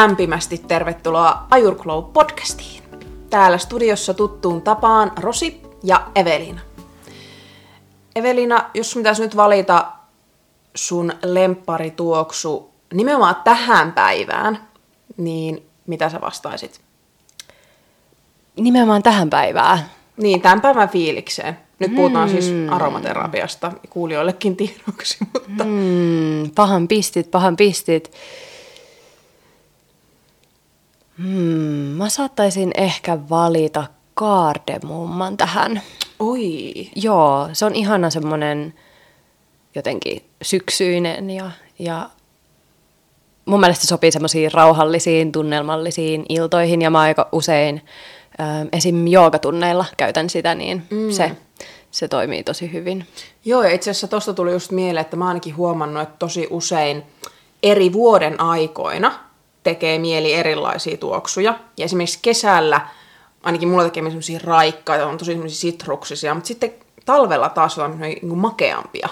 lämpimästi tervetuloa Ajurglow podcastiin. Täällä studiossa tuttuun tapaan Rosi ja Evelina. Evelina, jos sun pitäisi nyt valita sun lempparituoksu nimenomaan tähän päivään, niin mitä sä vastaisit? Nimenomaan tähän päivään. Niin, tämän päivän fiilikseen. Nyt puhutaan mm. siis aromaterapiasta kuulijoillekin tiedoksi, mutta... Mm, pahan pistit, pahan pistit. Hmm, mä saattaisin ehkä valita kaardemumman tähän. Oi. Joo, se on ihana semmoinen jotenkin syksyinen ja, ja mun mielestä se sopii semmoisiin rauhallisiin, tunnelmallisiin iltoihin ja mä aika usein äh, esim. joogatunneilla käytän sitä, niin mm. se, se toimii tosi hyvin. Joo, ja itse asiassa tuosta tuli just mieleen, että mä ainakin huomannut, että tosi usein eri vuoden aikoina tekee mieli erilaisia tuoksuja. Ja esimerkiksi kesällä ainakin mulla tekee semmoisia raikkaita, on tosi semmoisia sitruksisia, mutta sitten talvella taas on niin makeampia.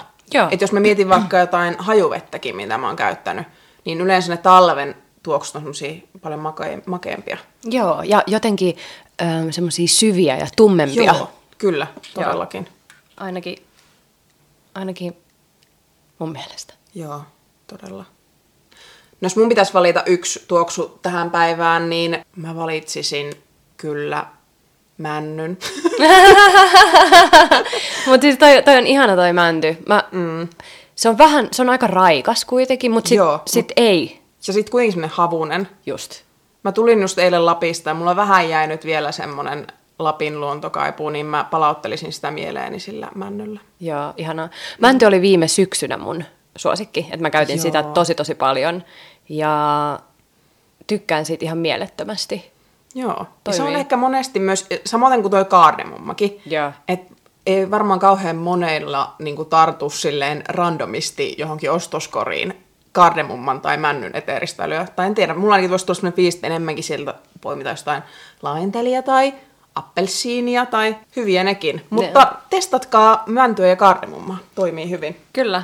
Että jos mä mietin vaikka jotain hajuvettäkin, mitä mä oon käyttänyt, niin yleensä ne talven tuoksut on paljon make- makeampia. Joo, ja jotenkin ähm, semmoisia syviä ja tummempia. Joo, kyllä, todellakin. Joo. Ainakin, ainakin mun mielestä. Joo, todella. No jos mun pitäisi valita yksi tuoksu tähän päivään, niin mä valitsisin kyllä männyn. mutta siis toi, toi on ihana toi mänty. Mä, mm. Se on vähän, se on aika raikas kuitenkin, mutta sit, sit mut, ei. Ja sit kuitenkin semmonen havunen. Just. Mä tulin just eilen Lapista ja mulla vähän jäi nyt vielä semmonen Lapin luontokaipu, niin mä palauttelisin sitä mieleeni sillä männyllä. Joo, ihanaa. Mänty oli viime syksynä mun suosikki, että mä käytin Joo. sitä tosi tosi paljon ja tykkään siitä ihan mielettömästi. Joo, ja se on ehkä monesti myös, samoin kuin tuo kaardemummakin, että ei varmaan kauhean monella niin tartu silleen randomisti johonkin ostoskoriin kardemumman tai männyn eteeristä lyö. Tai en tiedä, mulla ainakin voisi tulla fiilis, enemmänkin sieltä poimita jostain laentelia tai appelsiinia tai hyviä nekin. Mutta ne. testatkaa mäntyä ja kardemummaa, toimii hyvin. Kyllä.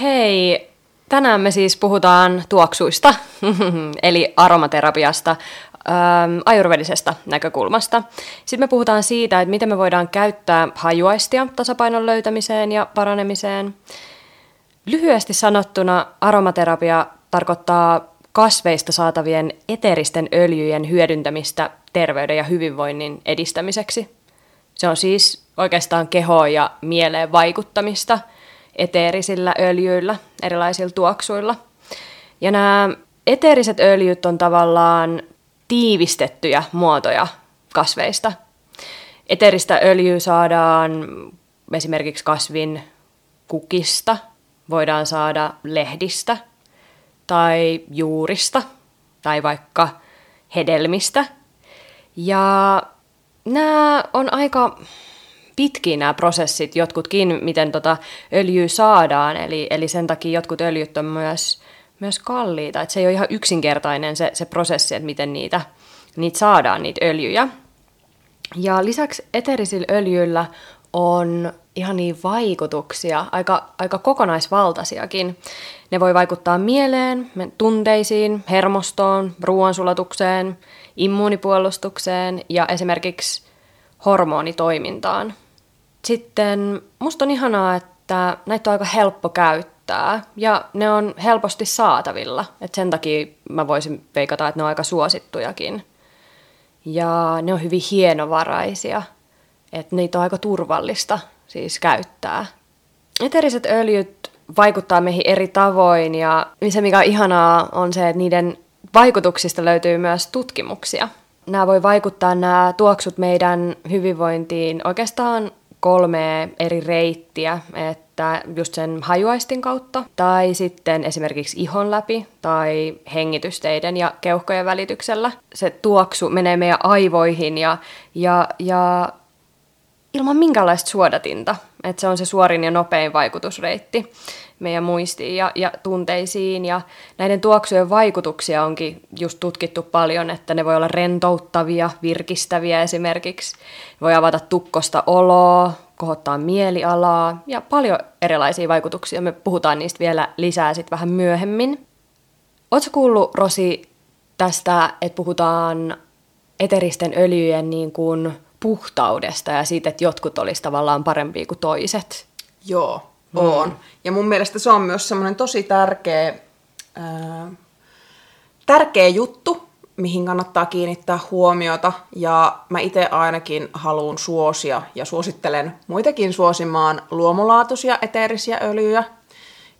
Hei, tänään me siis puhutaan tuoksuista, eli aromaterapiasta, ähm, ajurvedisesta näkökulmasta. Sitten me puhutaan siitä, että miten me voidaan käyttää hajuaistia tasapainon löytämiseen ja paranemiseen. Lyhyesti sanottuna aromaterapia tarkoittaa kasveista saatavien eteristen öljyjen hyödyntämistä terveyden ja hyvinvoinnin edistämiseksi. Se on siis oikeastaan kehoon ja mieleen vaikuttamista eteerisillä öljyillä, erilaisilla tuoksuilla. Ja nämä eteeriset öljyt on tavallaan tiivistettyjä muotoja kasveista. Eteristä öljyä saadaan esimerkiksi kasvin kukista, voidaan saada lehdistä tai juurista tai vaikka hedelmistä. Ja nämä on aika pitkiä nämä prosessit, jotkutkin, miten tota öljyä saadaan, eli, eli sen takia jotkut öljyt on myös myös kalliita. Että se ei ole ihan yksinkertainen se, se prosessi, että miten niitä, niitä saadaan, niitä öljyjä. Ja lisäksi eterisillä öljyillä on ihan niin vaikutuksia, aika, aika kokonaisvaltaisiakin. Ne voi vaikuttaa mieleen, tunteisiin, hermostoon, ruoansulatukseen, immuunipuolustukseen ja esimerkiksi hormonitoimintaan. Sitten musta on ihanaa, että näitä on aika helppo käyttää ja ne on helposti saatavilla. Et sen takia mä voisin veikata, että ne on aika suosittujakin. Ja ne on hyvin hienovaraisia, että niitä on aika turvallista siis käyttää. Eteriset öljyt vaikuttaa meihin eri tavoin ja se mikä on ihanaa on se, että niiden vaikutuksista löytyy myös tutkimuksia. Nämä voi vaikuttaa nämä tuoksut meidän hyvinvointiin oikeastaan kolme eri reittiä, että just sen hajuaistin kautta, tai sitten esimerkiksi ihon läpi, tai hengitysteiden ja keuhkojen välityksellä. Se tuoksu menee meidän aivoihin ja, ja, ja ilman minkäänlaista suodatinta. Että se on se suorin ja nopein vaikutusreitti meidän muistiin ja, ja tunteisiin. Ja näiden tuoksujen vaikutuksia onkin just tutkittu paljon, että ne voi olla rentouttavia, virkistäviä esimerkiksi. Voi avata tukkosta oloa, kohottaa mielialaa ja paljon erilaisia vaikutuksia. Me puhutaan niistä vielä lisää sitten vähän myöhemmin. Oletko kuullut, Rosi, tästä, että puhutaan eteristen öljyjen niin kuin puhtaudesta ja siitä, että jotkut olisi tavallaan parempia kuin toiset? Joo. On. Ja mun mielestä se on myös semmoinen tosi tärkeä, ää, tärkeä juttu, mihin kannattaa kiinnittää huomiota. Ja mä itse ainakin haluan suosia ja suosittelen muitakin suosimaan luomulaatuisia eteerisiä öljyjä.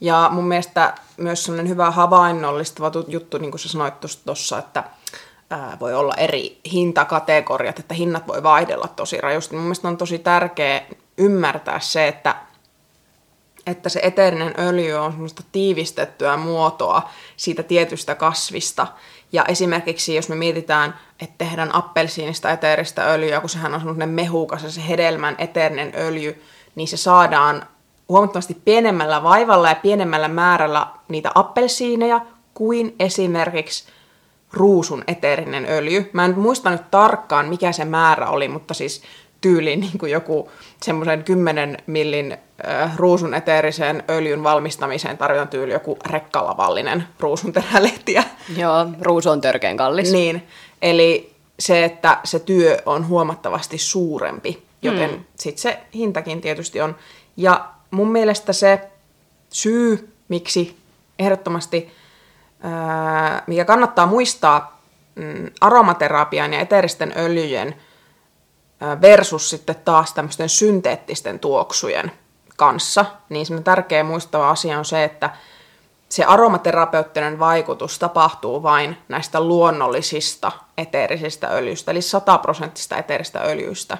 Ja mun mielestä myös sellainen hyvä havainnollistava juttu, niin kuin sä sanoit tuossa, että ää, voi olla eri hintakategoriat, että hinnat voi vaihdella tosi rajusti. Mun mielestä on tosi tärkeä ymmärtää se, että että se eteerinen öljy on semmoista tiivistettyä muotoa siitä tietystä kasvista. Ja esimerkiksi jos me mietitään, että tehdään appelsiinista eteeristä öljyä, kun sehän on semmoinen mehukas ja se hedelmän eteerinen öljy, niin se saadaan huomattavasti pienemmällä vaivalla ja pienemmällä määrällä niitä appelsiineja kuin esimerkiksi ruusun eteerinen öljy. Mä en muista nyt tarkkaan, mikä se määrä oli, mutta siis tyyliin niin kuin joku semmoisen 10 millin äh, ruusun eteerisen öljyn valmistamiseen tarvitaan tyyli joku rekkalavallinen ruusun terälehtiä. Joo, ruusu on törkeän kallis. Niin, eli se, että se työ on huomattavasti suurempi, joten hmm. sitten se hintakin tietysti on. Ja mun mielestä se syy, miksi ehdottomasti, ää, mikä kannattaa muistaa mm, aromaterapian ja eteeristen öljyjen versus sitten taas tämmöisten synteettisten tuoksujen kanssa, niin semmoinen tärkeä muistava asia on se, että se aromaterapeuttinen vaikutus tapahtuu vain näistä luonnollisista eteerisistä öljyistä, eli 100 prosenttista eteeristä öljyistä.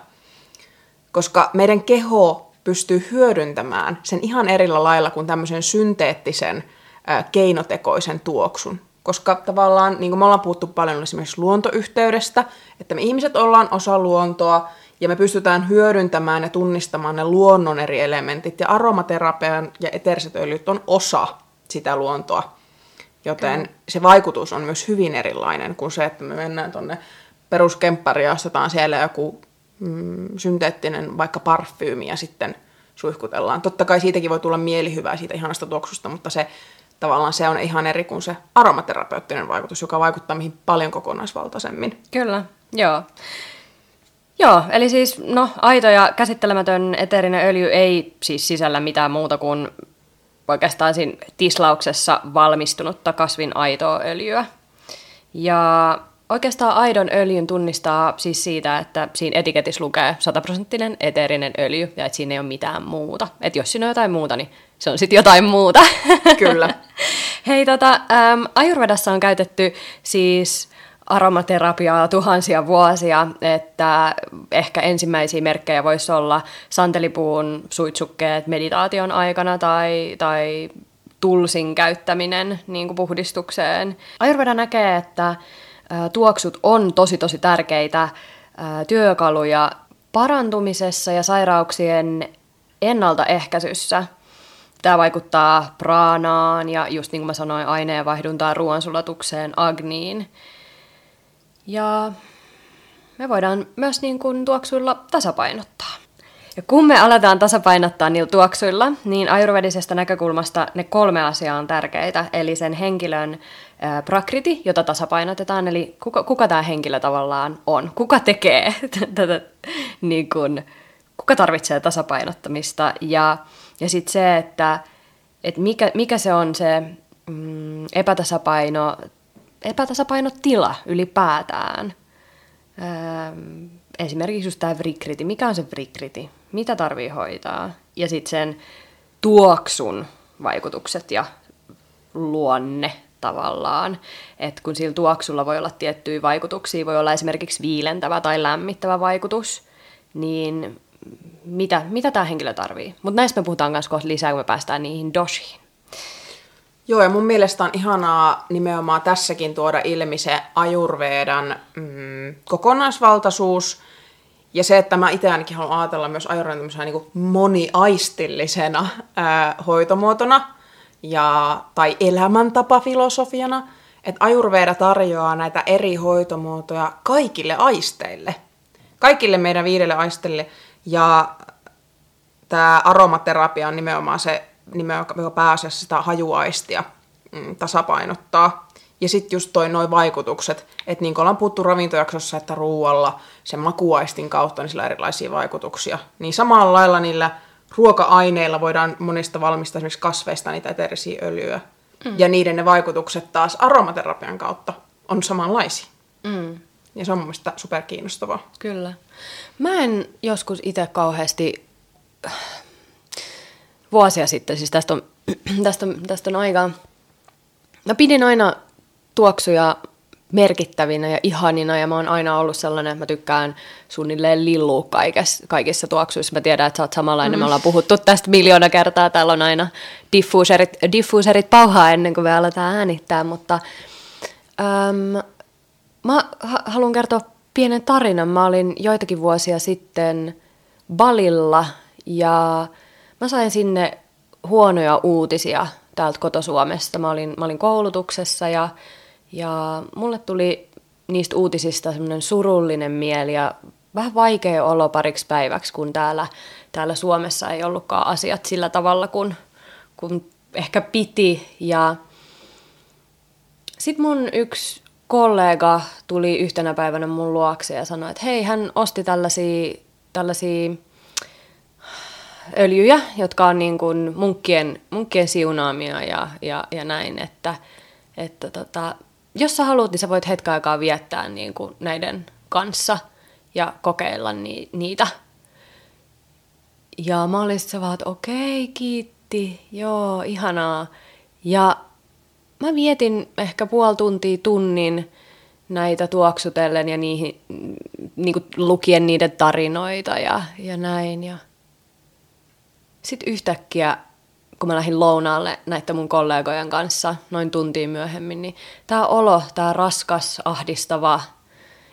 Koska meidän keho pystyy hyödyntämään sen ihan erillä lailla kuin tämmöisen synteettisen keinotekoisen tuoksun. Koska tavallaan, niin kuin me ollaan puhuttu paljon esimerkiksi luontoyhteydestä, että me ihmiset ollaan osa luontoa ja me pystytään hyödyntämään ja tunnistamaan ne luonnon eri elementit. Ja aromaterapian ja eteriset öljyt on osa sitä luontoa. Joten Kyllä. se vaikutus on myös hyvin erilainen kuin se, että me mennään tuonne peruskemppariin ja ostetaan siellä joku mm, synteettinen vaikka parfyymi ja sitten suihkutellaan. Totta kai siitäkin voi tulla mielihyvää siitä ihanasta tuoksusta, mutta se tavallaan se on ihan eri kuin se aromaterapeuttinen vaikutus, joka vaikuttaa mihin paljon kokonaisvaltaisemmin. Kyllä, joo. Joo, eli siis no, aito ja käsittelemätön eteerinen öljy ei siis sisällä mitään muuta kuin oikeastaan siinä tislauksessa valmistunutta kasvin aitoa öljyä. Ja Oikeastaan aidon öljyn tunnistaa siis siitä, että siinä etiketissä lukee 100 prosenttinen eteerinen öljy ja että siinä ei ole mitään muuta. Että jos siinä on jotain muuta, niin se on sitten jotain muuta. Kyllä. Hei, tota, äm, Ayurvedassa on käytetty siis aromaterapiaa tuhansia vuosia, että ehkä ensimmäisiä merkkejä voisi olla santelipuun suitsukkeet meditaation aikana tai, tai tulsin käyttäminen niin kuin puhdistukseen. Ayurveda näkee, että tuoksut on tosi tosi tärkeitä työkaluja parantumisessa ja sairauksien ennaltaehkäisyssä. Tämä vaikuttaa praanaan ja just niin kuin mä sanoin, aineenvaihduntaan, ruoansulatukseen, agniin. Ja me voidaan myös niin kuin tuoksuilla tasapainottaa. Ja kun me aletaan tasapainottaa niillä tuoksuilla, niin ayurvedisesta näkökulmasta ne kolme asiaa on tärkeitä. Eli sen henkilön prakriti, jota tasapainotetaan, eli kuka, kuka tämä henkilö tavallaan on, kuka tekee tätä, niin kun, kuka tarvitsee tasapainottamista. Ja, ja sitten se, että et mikä, mikä se on se mm, epätasapaino, epätasapainotila ylipäätään. Ää, esimerkiksi just tämä vrikriti. Mikä on se vrikriti? Mitä tarvii hoitaa? Ja sitten sen tuoksun vaikutukset ja luonne tavallaan. Että kun sillä tuoksulla voi olla tiettyjä vaikutuksia, voi olla esimerkiksi viilentävä tai lämmittävä vaikutus, niin mitä, mitä tämä henkilö tarvii? Mutta näistä me puhutaan myös kohta lisää, kun me päästään niihin doshiin. Joo, ja mun mielestä on ihanaa nimenomaan tässäkin tuoda ilmi se ajurveedan mm, kokonaisvaltaisuus, ja se, että mä itse ainakin haluan ajatella myös ajurveedan niin moniaistillisena ää, hoitomuotona, ja, tai elämäntapafilosofiana, että ajurveeda tarjoaa näitä eri hoitomuotoja kaikille aisteille, kaikille meidän viidelle aisteille, ja tämä aromaterapia on nimenomaan se, nimenomaan, pääasiassa sitä hajuaistia mm, tasapainottaa. Ja sitten just toi noin vaikutukset, että niin kuin ollaan puhuttu ravintojaksossa, että ruoalla sen makuaistin kautta niin sillä on erilaisia vaikutuksia. Niin samalla lailla niillä ruoka-aineilla voidaan monista valmistaa esimerkiksi kasveista niitä eteerisiä öljyä. Mm. Ja niiden ne vaikutukset taas aromaterapian kautta on samanlaisia. Mm. Ja se on mun mielestä superkiinnostavaa. Kyllä. Mä en joskus itse kauheasti vuosia sitten, siis tästä on, tästä, on, tästä on aikaa, mä pidin aina tuoksuja merkittävinä ja ihanina ja mä oon aina ollut sellainen, että mä tykkään suunnilleen lillua kaikessa, kaikissa tuoksuissa. Mä tiedän, että sä oot samanlainen, mm. me ollaan puhuttu tästä miljoona kertaa. Täällä on aina diffuuserit, diffuuserit pauhaa ennen kuin me aletaan äänittää, mutta äm, mä haluan kertoa pienen tarinan. Mä olin joitakin vuosia sitten Balilla ja mä sain sinne huonoja uutisia täältä kotosuomesta. Mä olin, mä olin koulutuksessa ja ja mulle tuli niistä uutisista semmoinen surullinen mieli ja vähän vaikea olo pariksi päiväksi, kun täällä, täällä Suomessa ei ollutkaan asiat sillä tavalla, kun, kun ehkä piti. Ja sitten mun yksi kollega tuli yhtenä päivänä mun luokse ja sanoi, että hei, hän osti tällaisia, tällaisia öljyjä, jotka on niin kuin munkkien, munkkien siunaamia ja, ja, ja näin, että, että tota, jos sä haluat, niin sä voit hetken aikaa viettää niin kuin näiden kanssa ja kokeilla ni- niitä. Ja mä olin sitten vaan, että okei, kiitti, joo, ihanaa. Ja mä vietin ehkä puoli tuntia tunnin näitä tuoksutellen ja niihin, niin kuin lukien niiden tarinoita ja, ja näin. Ja sitten yhtäkkiä kun mä lähdin lounaalle näiden mun kollegojen kanssa noin tuntiin myöhemmin, niin tämä olo, tämä raskas, ahdistava,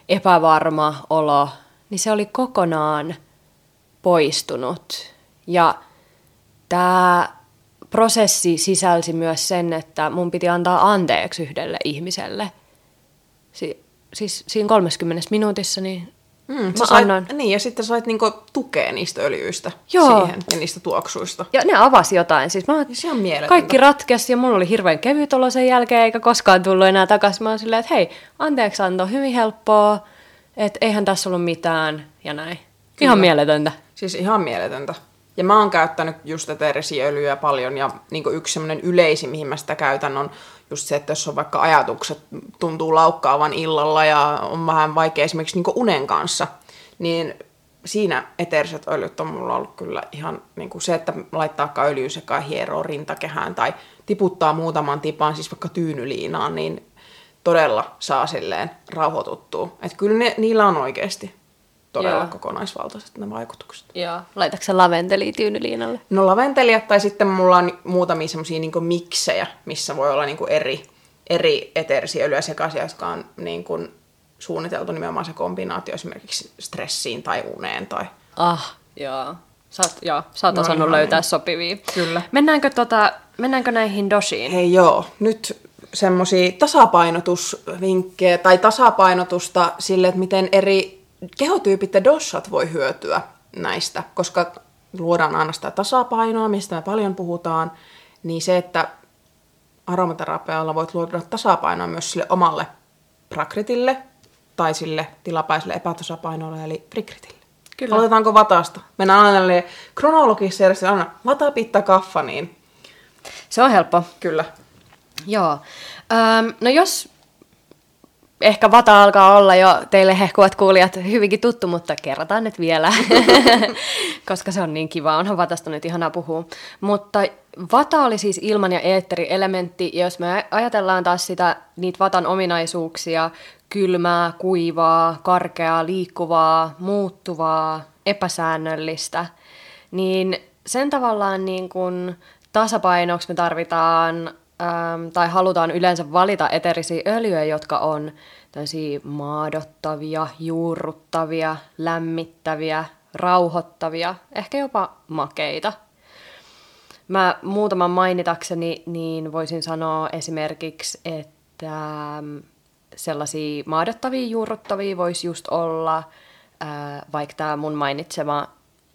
epävarma olo, niin se oli kokonaan poistunut. Ja tämä prosessi sisälsi myös sen, että mun piti antaa anteeksi yhdelle ihmiselle. Si- siis siinä 30 minuutissa niin Mm, mä sait, annoin. Niin, ja sitten sait niinku tukea niistä öljyistä Joo. siihen ja niistä tuoksuista. Ja ne avasi jotain. Siis mä, se on Kaikki ratkesi ja mulla oli hirveän kevyt olo sen jälkeen, eikä koskaan tullut enää takaisin. Mä silleen, että hei, anteeksi anto, hyvin helppoa, että eihän tässä ollut mitään ja näin. Kyllä. Ihan mieletöntä. Siis ihan mieletöntä. Ja mä oon käyttänyt just tätä öljyä paljon ja niin yksi semmoinen yleisin, mihin mä sitä käytän, on just se, että jos on vaikka ajatukset tuntuu laukkaavan illalla ja on vähän vaikea esimerkiksi niin unen kanssa, niin siinä eteriset öljyt on mulla ollut kyllä ihan niin kuin se, että laittaa öljyä sekaan hieroo rintakehään tai tiputtaa muutaman tipan, siis vaikka tyynyliinaan, niin todella saa silleen rauhoituttua. Että kyllä ne, niillä on oikeasti todella Joo. kokonaisvaltaiset ne vaikutukset. Joo. Laitatko laventeliä tyynyliinalle? No laventelia tai sitten mulla on muutamia semmoisia niin miksejä, missä voi olla niin eri, eri eteerisiä öljyä sekaisin, jotka on niin kuin suunniteltu nimenomaan se kombinaatio esimerkiksi stressiin tai uneen. Tai... Ah, joo. Oot, joo, sä oot no, osannut löytää niin. sopivia. Kyllä. Mennäänkö, tota, mennäänkö näihin dosiin? Hei joo, nyt semmoisia tasapainotusvinkkejä tai tasapainotusta sille, että miten eri kehotyypit ja dossat voi hyötyä näistä, koska luodaan aina sitä tasapainoa, mistä me paljon puhutaan, niin se, että aromaterapialla voit luoda tasapainoa myös sille omalle prakritille tai sille tilapäiselle epätasapainolle, eli frikritille. Kyllä. Aloitetaanko vatasta? Mennään aina kronologisessa järjestelmä aina vata, pitta, kaffa, niin... Se on helppo. Kyllä. Joo. Öm, no jos ehkä vata alkaa olla jo teille hehkuvat kuulijat hyvinkin tuttu, mutta kerrataan nyt vielä, koska se on niin kiva. Onhan vatasta nyt ihanaa puhua. Mutta vata oli siis ilman- ja eetterielementti, ja jos me ajatellaan taas sitä, niitä vatan ominaisuuksia, kylmää, kuivaa, karkeaa, liikkuvaa, muuttuvaa, epäsäännöllistä, niin sen tavallaan niin kuin tasapainoksi me tarvitaan ähm, tai halutaan yleensä valita eterisiä öljyjä, jotka on tällaisia maadottavia, juurruttavia, lämmittäviä, rauhoittavia, ehkä jopa makeita. Mä muutaman mainitakseni niin voisin sanoa esimerkiksi, että ähm, sellaisia maadottavia, juurruttavia voisi just olla äh, vaikka tämä mun mainitsema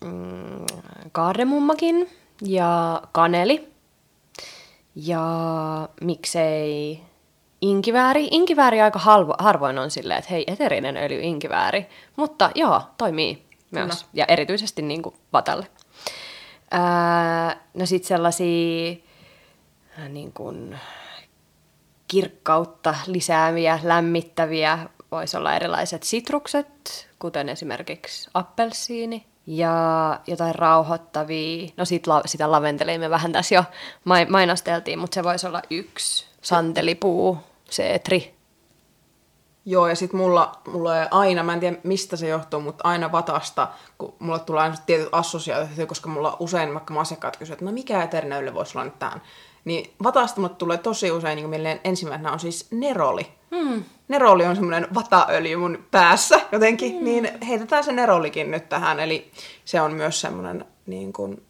mm, kaardemummakin ja kaneli – ja miksei inkivääri. Inkivääri aika halvo, harvoin on silleen, että hei, eterinen öljy inkivääri. Mutta joo, toimii myös. Kyllä. Ja erityisesti niin kuin vatalle. Ää, no sitten sellaisia niin kuin kirkkautta lisääviä, lämmittäviä, voisi olla erilaiset sitrukset, kuten esimerkiksi appelsiini, ja jotain rauhoittavia, no sit la, sitä laventelia me vähän tässä jo mai, mainosteltiin, mutta se voisi olla yksi santelipuu, seetri. Joo, ja sitten mulla, mulla aina, mä en tiedä mistä se johtuu, mutta aina vatasta, kun mulla tulee aina tietyt assosiaatiot, koska mulla usein vaikka mun asiakkaat kysyvät, että no mikä eternöille voisi olla nyt tähän. Niin vatasta mulle tulee tosi usein niin mieleen ensimmäisenä on siis neroli. Hmm. Neroli on semmoinen vataöljy mun päässä jotenkin, hmm. niin heitetään se nerolikin nyt tähän. Eli se on myös semmoinen niin kuin,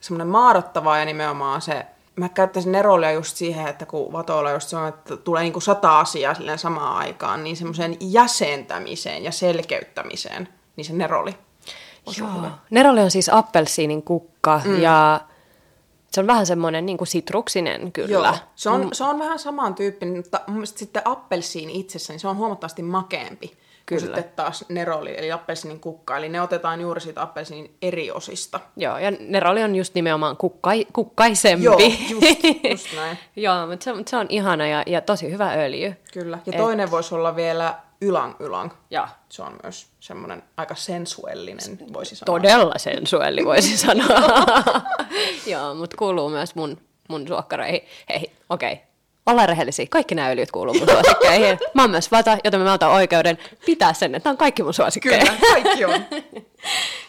semmoinen maarattava ja nimenomaan se, mä käyttäisin nerolia just siihen, että kun vatoilla just semmoinen, että tulee niin kuin sata asiaa silleen samaan aikaan, niin semmoiseen jäsentämiseen ja selkeyttämiseen, niin se neroli. Joo. hyvä. Neroli on siis appelsiinin kukka mm. ja se on vähän semmoinen niin kuin sitruksinen kyllä. Joo, se on, se on vähän samantyyppinen, mutta mun mielestä sitten appelsiini itsessä, niin se on huomattavasti makeempi Kyllä. kuin sitten taas neroli, eli appelsiinin kukka. Eli ne otetaan juuri siitä appelsiinin eri osista. Joo, ja neroli on just nimenomaan kukkai, kukkaisempi. Joo, just, just näin. Joo, mutta se, mutta se on ihana ja, ja tosi hyvä öljy. Kyllä. Ja toinen voisi olla vielä ylang ylang. Joo. Se on myös semmoinen aika sensuellinen, voisi sanoa. Todella sensuelli voisi sanoa. Joo, mutta kuuluu myös mun, mun suokkareihin. Hei, okei. Okay. Ollaan rehellisiä. Kaikki nämä öljyt kuuluu mun suosikkeihin. Mä oon myös vata, joten mä otan oikeuden pitää sen, että on kaikki mun suosikkeja. Kyllä, kaikki on.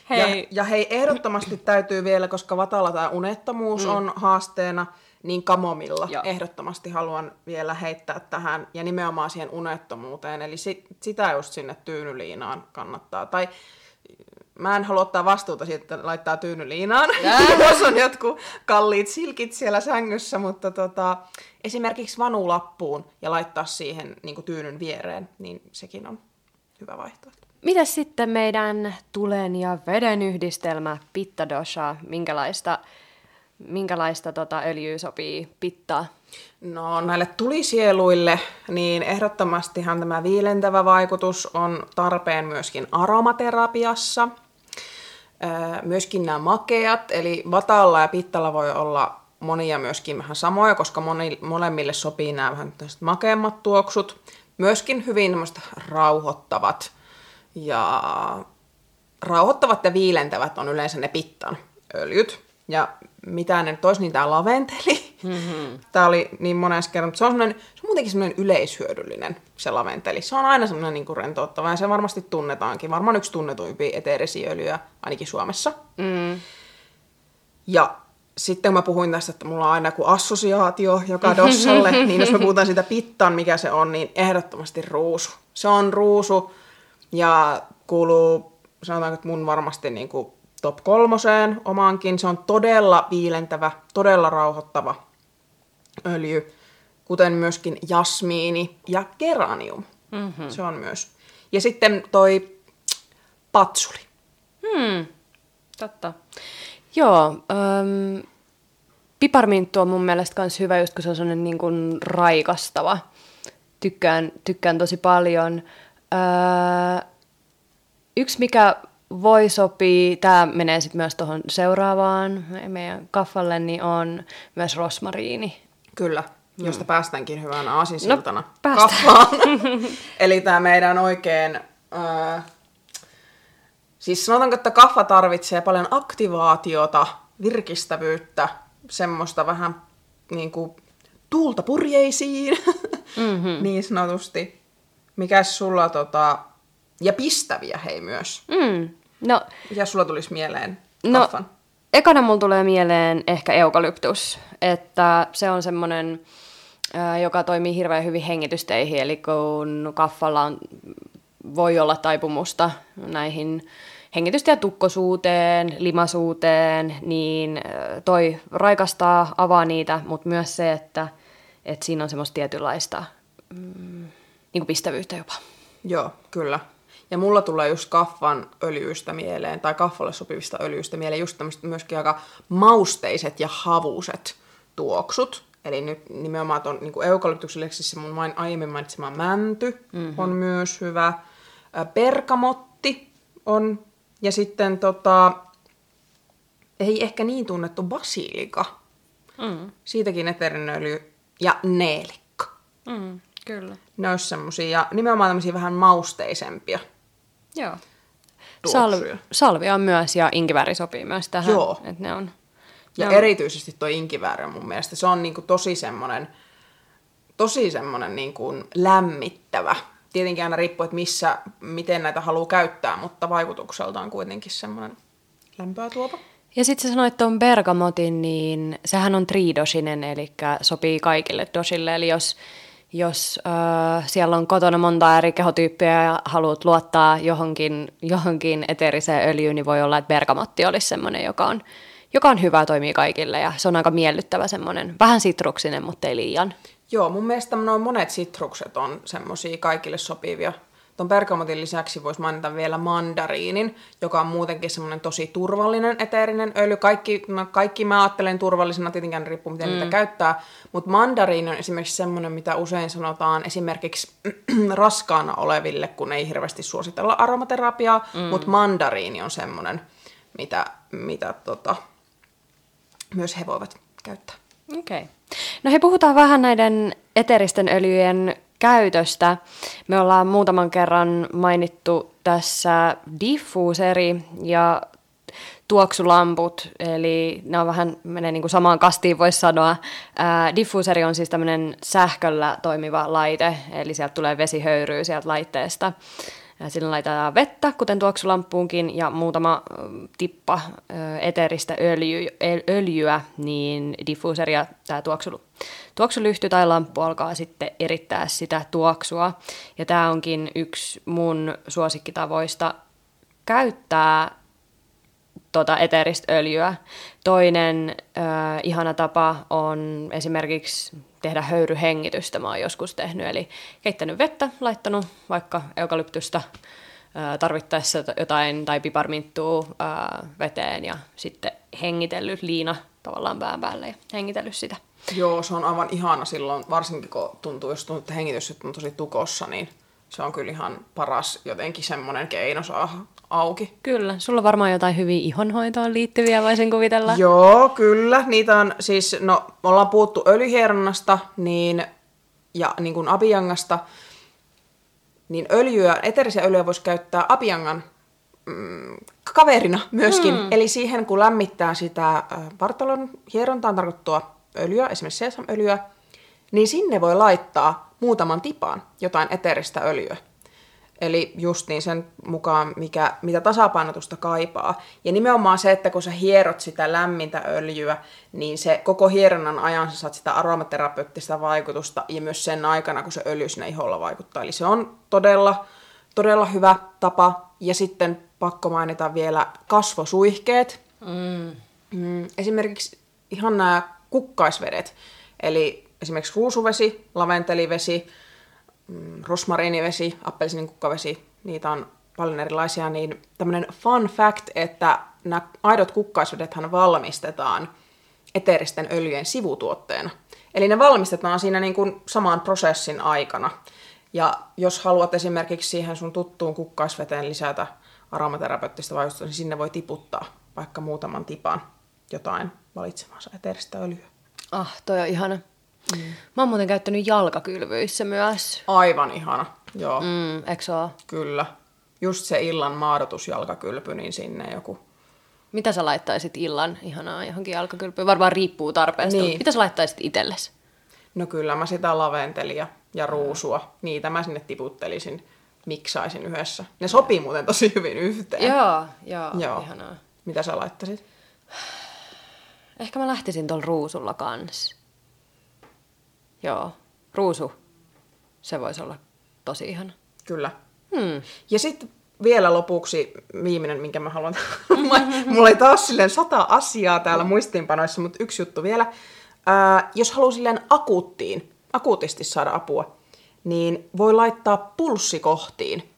Hei. Ja, ja hei, ehdottomasti täytyy vielä, koska Vatalla tämä unettomuus mm. on haasteena, niin kamomilla Joo. ehdottomasti haluan vielä heittää tähän, ja nimenomaan siihen unettomuuteen, eli sit, sitä just sinne tyynyliinaan kannattaa. Tai mä en halua ottaa vastuuta siitä, että laittaa tyynyliinaan, jos on jotkut kalliit silkit siellä sängyssä, mutta tota, esimerkiksi vanulappuun ja laittaa siihen niin tyynyn viereen, niin sekin on hyvä vaihtoehto. Mitäs sitten meidän tulen ja veden yhdistelmä pitta dosha? Minkälaista, minkälaista tota öljyä sopii pittaa? No näille tulisieluille, niin ehdottomastihan tämä viilentävä vaikutus on tarpeen myöskin aromaterapiassa. Myöskin nämä makeat, eli vatalla ja pittalla voi olla monia myöskin vähän samoja, koska moni, molemmille sopii nämä vähän makeammat tuoksut. Myöskin hyvin rauhoittavat ja rauhoittavat ja viilentävät on yleensä ne pittan öljyt. Ja mitä ne nyt olisi, niin tämä laventeli. Mm-hmm. Tämä oli niin monessa kerran, mutta se on, se on muutenkin semmoinen yleishyödyllinen se laventeli. Se on aina semmoinen niin kuin rentouttava ja se varmasti tunnetaankin. Varmaan yksi tunnetuimpia eteerisiä öljyjä ainakin Suomessa. Mm. Ja sitten kun mä puhuin tästä, että mulla on aina joku assosiaatio joka dossalle, niin jos me puhutaan siitä pittan, mikä se on, niin ehdottomasti ruusu. Se on ruusu ja kuuluu, sanotaanko, että mun varmasti niin kuin top kolmoseen omaankin. Se on todella viilentävä, todella rauhoittava öljy, kuten myöskin jasmiini ja geranium. Mm-hmm. Se on myös. Ja sitten toi patsuli. Hmm, totta. Joo, ähm, piparminttu on mun mielestä myös hyvä, just kun se on sellainen niin kuin raikastava. Tykkään, tykkään tosi paljon. Äh, yksi, mikä voi sopia, tämä menee sitten myös tuohon seuraavaan meidän kaffalle, niin on myös rosmariini. Kyllä, josta päästäänkin hyvänä aasinsiltana No, päästään. kaffaan. Eli tämä meidän oikein... Äh, siis sanotaanko, että kaffa tarvitsee paljon aktivaatiota, virkistävyyttä, semmoista vähän niin kuin tuulta purjeisiin, mm-hmm. niin sanotusti. Mikäs sulla tota... Ja pistäviä hei myös. Mm. No, Mikä sulla tulisi mieleen No, kaffan? ekana mulla tulee mieleen ehkä eukalyptus, että se on semmoinen, joka toimii hirveän hyvin hengitysteihin, eli kun kaffalla on, voi olla taipumusta näihin hengitystä ja tukkosuuteen, limasuuteen, niin toi raikastaa, avaa niitä, mutta myös se, että, että siinä on semmoista tietynlaista mm, niin kuin pistävyyttä jopa. Joo, kyllä. Ja mulla tulee just kaffan öljyistä mieleen, tai kaffalle sopivista öljyistä mieleen, just tämmöiset myöskin aika mausteiset ja havuset tuoksut. Eli nyt nimenomaan tuon niin eukalyptuksen se mun main, aiemmin mainitsema mänty mm-hmm. on myös hyvä. Perkamotti on. Ja sitten tota, ei ehkä niin tunnettu basilika. Mm. Siitäkin eterinen öljy. Ja neelikka. Mm, kyllä. Ne olisi semmosia, ja nimenomaan tämmöisiä vähän mausteisempia. Joo. Tuoksuja. Salvi, salvia on myös ja inkiväri sopii myös tähän. Joo. Että ne on, Ja Joo. erityisesti tuo inkivääri on mun mielestä, se on niinku tosi semmoinen, tosi semmoinen niinku lämmittävä. Tietenkin aina riippuu, että missä, miten näitä haluaa käyttää, mutta vaikutukseltaan kuitenkin semmoinen lämpöä tuova. Ja sitten sä sanoit tuon bergamotin, niin sehän on tridosinen, eli sopii kaikille dosille. Eli jos, jos äh, siellä on kotona monta eri kehotyyppiä ja haluat luottaa johonkin, johonkin eteeriseen öljyyn, niin voi olla, että bergamotti olisi semmoinen, joka on, joka on hyvä, toimii kaikille ja se on aika miellyttävä semmoinen, vähän sitruksinen, mutta ei liian. Joo, mun mielestä noin monet sitrukset on semmosia kaikille sopivia. Tuon bergamotin lisäksi voisi mainita vielä mandariinin, joka on muutenkin semmoinen tosi turvallinen eteerinen öljy. Kaikki, no kaikki mä ajattelen turvallisena, tietenkään riippuu miten mm. niitä käyttää, mutta mandariini on esimerkiksi semmoinen, mitä usein sanotaan esimerkiksi raskaana oleville, kun ei hirveästi suositella aromaterapiaa, mm. mutta mandariini on semmoinen, mitä, mitä tota, myös he voivat käyttää. Okei. Okay. No he puhutaan vähän näiden eteristen öljyjen käytöstä. Me ollaan muutaman kerran mainittu tässä diffuuseri ja tuoksulamput, eli ne on vähän, menee niin kuin samaan kastiin voisi sanoa. Ää, diffuuseri on siis tämmöinen sähköllä toimiva laite, eli sieltä tulee vesihöyryä sieltä laitteesta. Ja Sillä laitetaan vettä, kuten tuoksulampuunkin, ja muutama ö, tippa ö, eteristä öljy, öljyä, niin diffuuseri ja tämä tuoksu, tuoksulyhty tai lamppu alkaa sitten erittää sitä tuoksua. Ja tämä onkin yksi mun suosikkitavoista käyttää tuota eteeristä öljyä. Toinen ö, ihana tapa on esimerkiksi tehdä höyryhengitystä. Mä oon joskus tehnyt, eli keittänyt vettä, laittanut vaikka eukalyptusta tarvittaessa jotain tai piparminttua ö, veteen ja sitten hengitellyt liina tavallaan pään päälle ja hengitellyt sitä. Joo, se on aivan ihana silloin, varsinkin kun tuntuu, jos tuntuu, että hengitys on tosi tukossa, niin se on kyllä ihan paras jotenkin semmoinen keino saa auki. Kyllä, sulla on varmaan jotain hyviä ihonhoitoon liittyviä, voisin kuvitella. Joo, kyllä. Niitä on siis, no, me ollaan puhuttu öljyhieronnasta niin, ja niin kuin abijangasta, niin öljyä, eterisiä öljyä voisi käyttää abijangan mm, kaverina myöskin. Mm. Eli siihen, kun lämmittää sitä äh, vartalon hierontaan tarkoittua öljyä, esimerkiksi sesamöljyä, niin sinne voi laittaa muutaman tipan jotain eteristä öljyä. Eli just niin sen mukaan, mikä, mitä tasapainotusta kaipaa. Ja nimenomaan se, että kun sä hierot sitä lämmintä öljyä, niin se koko hieronnan ajan sä saat sitä aromaterapeuttista vaikutusta ja myös sen aikana, kun se öljy sinne iholla vaikuttaa. Eli se on todella, todella hyvä tapa. Ja sitten pakko mainita vielä kasvosuihkeet. Mm. Mm, esimerkiksi ihan nämä kukkaisvedet, eli esimerkiksi ruusuvesi, laventelivesi, mm, rosmarinivesi, appelsinin kukkavesi, niitä on paljon erilaisia, niin tämmöinen fun fact, että nämä aidot kukkaisvedethän valmistetaan eteeristen öljyjen sivutuotteena. Eli ne valmistetaan siinä niin kuin saman prosessin aikana. Ja jos haluat esimerkiksi siihen sun tuttuun kukkaisveteen lisätä aromaterapeuttista vaikutusta, niin sinne voi tiputtaa vaikka muutaman tipan jotain valitsemansa eteeristä öljyä. Ah, toi on ihana. Mm. Mä oon muuten käyttänyt jalkakylvyissä myös. Aivan ihana, joo, mm. Mm, eikö kyllä. Just se illan maadotusjalkakylpy, niin sinne joku Mitä sä laittaisit illan ihanaa johonkin jalkakylpyyn? Varmaan riippuu tarpeesta. Niin. Mitä sä laittaisit itsellesi? No kyllä mä sitä laventelia ja ruusua, niitä mä sinne tiputtelisin, miksaisin yhdessä. Ne sopii muuten tosi hyvin yhteen. Joo, joo, Joo. ihanaa. Mitä sä laittaisit? Ehkä mä lähtisin tuolla ruusulla kans. Joo, ruusu. Se voisi olla tosi ihana. Kyllä. Hmm. Ja sitten vielä lopuksi viimeinen, minkä mä haluan... Mulla ei taas silleen sata asiaa täällä muistiinpanoissa, mutta yksi juttu vielä. Ää, jos haluaa silleen akuuttiin, akuutisti saada apua, niin voi laittaa pulssikohtiin.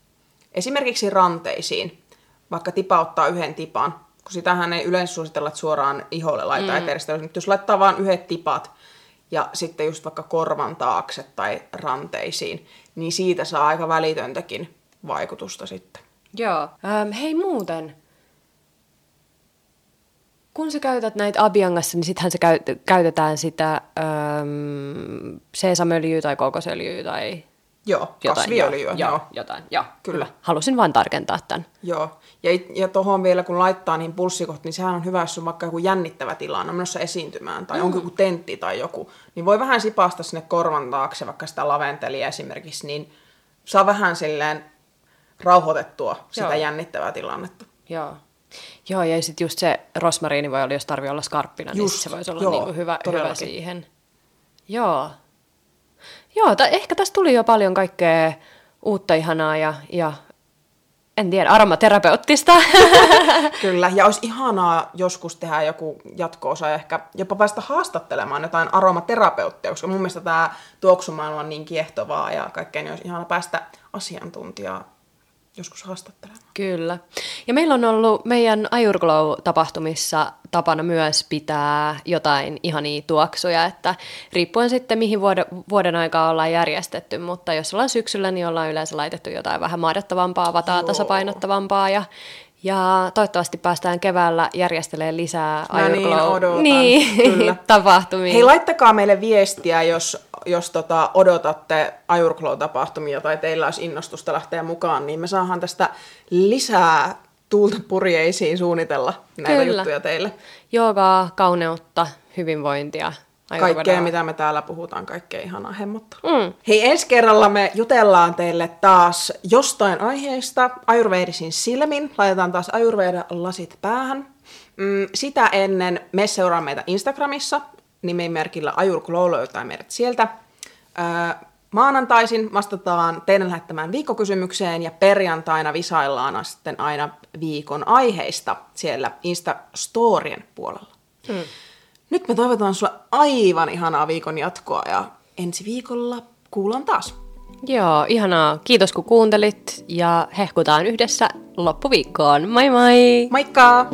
Esimerkiksi ranteisiin, vaikka tipauttaa yhden tipan, kun sitähän ei yleensä suositella, että suoraan iholle laittaa mm. eteeristä, mutta jos laittaa vain yhdet tipat ja sitten just vaikka korvan taakse tai ranteisiin, niin siitä saa aika välitöntäkin vaikutusta sitten. Joo. Ähm, hei muuten, kun sä käytät näitä abiangassa, niin sittenhän se käy, käytetään sitä ähm, seesamöljyä tai kokosöljyä tai Joo, jotain. kasviöljyä. Joo, joo. jotain. Joo, Kyllä. Halusin vain tarkentaa tämän. Joo, ja, ja tuohon vielä kun laittaa niin pulssikohti, niin sehän on hyvä, jos on vaikka joku jännittävä tilanne, on menossa esiintymään, tai mm. onko joku tentti tai joku, niin voi vähän sipasta sinne korvan taakse, vaikka sitä laventelia esimerkiksi, niin saa vähän silleen rauhoitettua sitä Joo. jännittävää tilannetta. Joo. Joo, ja sitten just se rosmariini voi olla, jos tarvii olla skarppina, niin Just, sit se voisi olla joo, niinku hyvä, hyvä siihen. Joo. Joo, ta- ehkä tässä tuli jo paljon kaikkea uutta ihanaa ja, ja en tiedä, aromaterapeuttista. Kyllä, ja olisi ihanaa joskus tehdä joku jatko-osa ja ehkä jopa päästä haastattelemaan jotain aromaterapeuttia, koska mun mielestä tämä tuoksumaailma on niin kiehtovaa ja kaikkea, niin olisi ihanaa päästä asiantuntijaa joskus haastattelemaan. Kyllä. Ja meillä on ollut meidän Ajurglow-tapahtumissa tapana myös pitää jotain ihania tuoksuja, että riippuen sitten mihin vuoden, vuoden aikaa ollaan järjestetty, mutta jos ollaan syksyllä, niin ollaan yleensä laitettu jotain vähän maadottavampaa, vataa Joo. tasapainottavampaa ja ja toivottavasti päästään keväällä järjestelemään lisää Mä niin Ajurglow odotan, niin, kyllä. tapahtumia. Hei, laittakaa meille viestiä, jos, jos tota, odotatte Ajurglow-tapahtumia tai teillä olisi innostusta lähteä mukaan, niin me saadaan tästä lisää tuulta purjeisiin suunnitella näitä Kyllä. juttuja teille. Joogaa, kauneutta, hyvinvointia. Kaikkea, mitä me täällä puhutaan, kaikkea ihanaa hemmottelua. Mm. Hei, ensi kerralla me jutellaan teille taas jostain aiheesta ajurvedisin silmin. Laitetaan taas ajurveda-lasit päähän. Mm, sitä ennen me seuraa meitä Instagramissa nimimerkillä ajurglow, löytää meidät sieltä. Öö, maanantaisin vastataan teidän lähettämään viikkokysymykseen ja perjantaina visaillaan sitten aina viikon aiheista siellä Insta-storien puolella. Mm. Nyt me toivotaan sulle aivan ihanaa viikon jatkoa ja ensi viikolla kuullaan taas. Joo, ihanaa. Kiitos kun kuuntelit ja hehkutaan yhdessä loppuviikkoon. Moi moi! Moikka!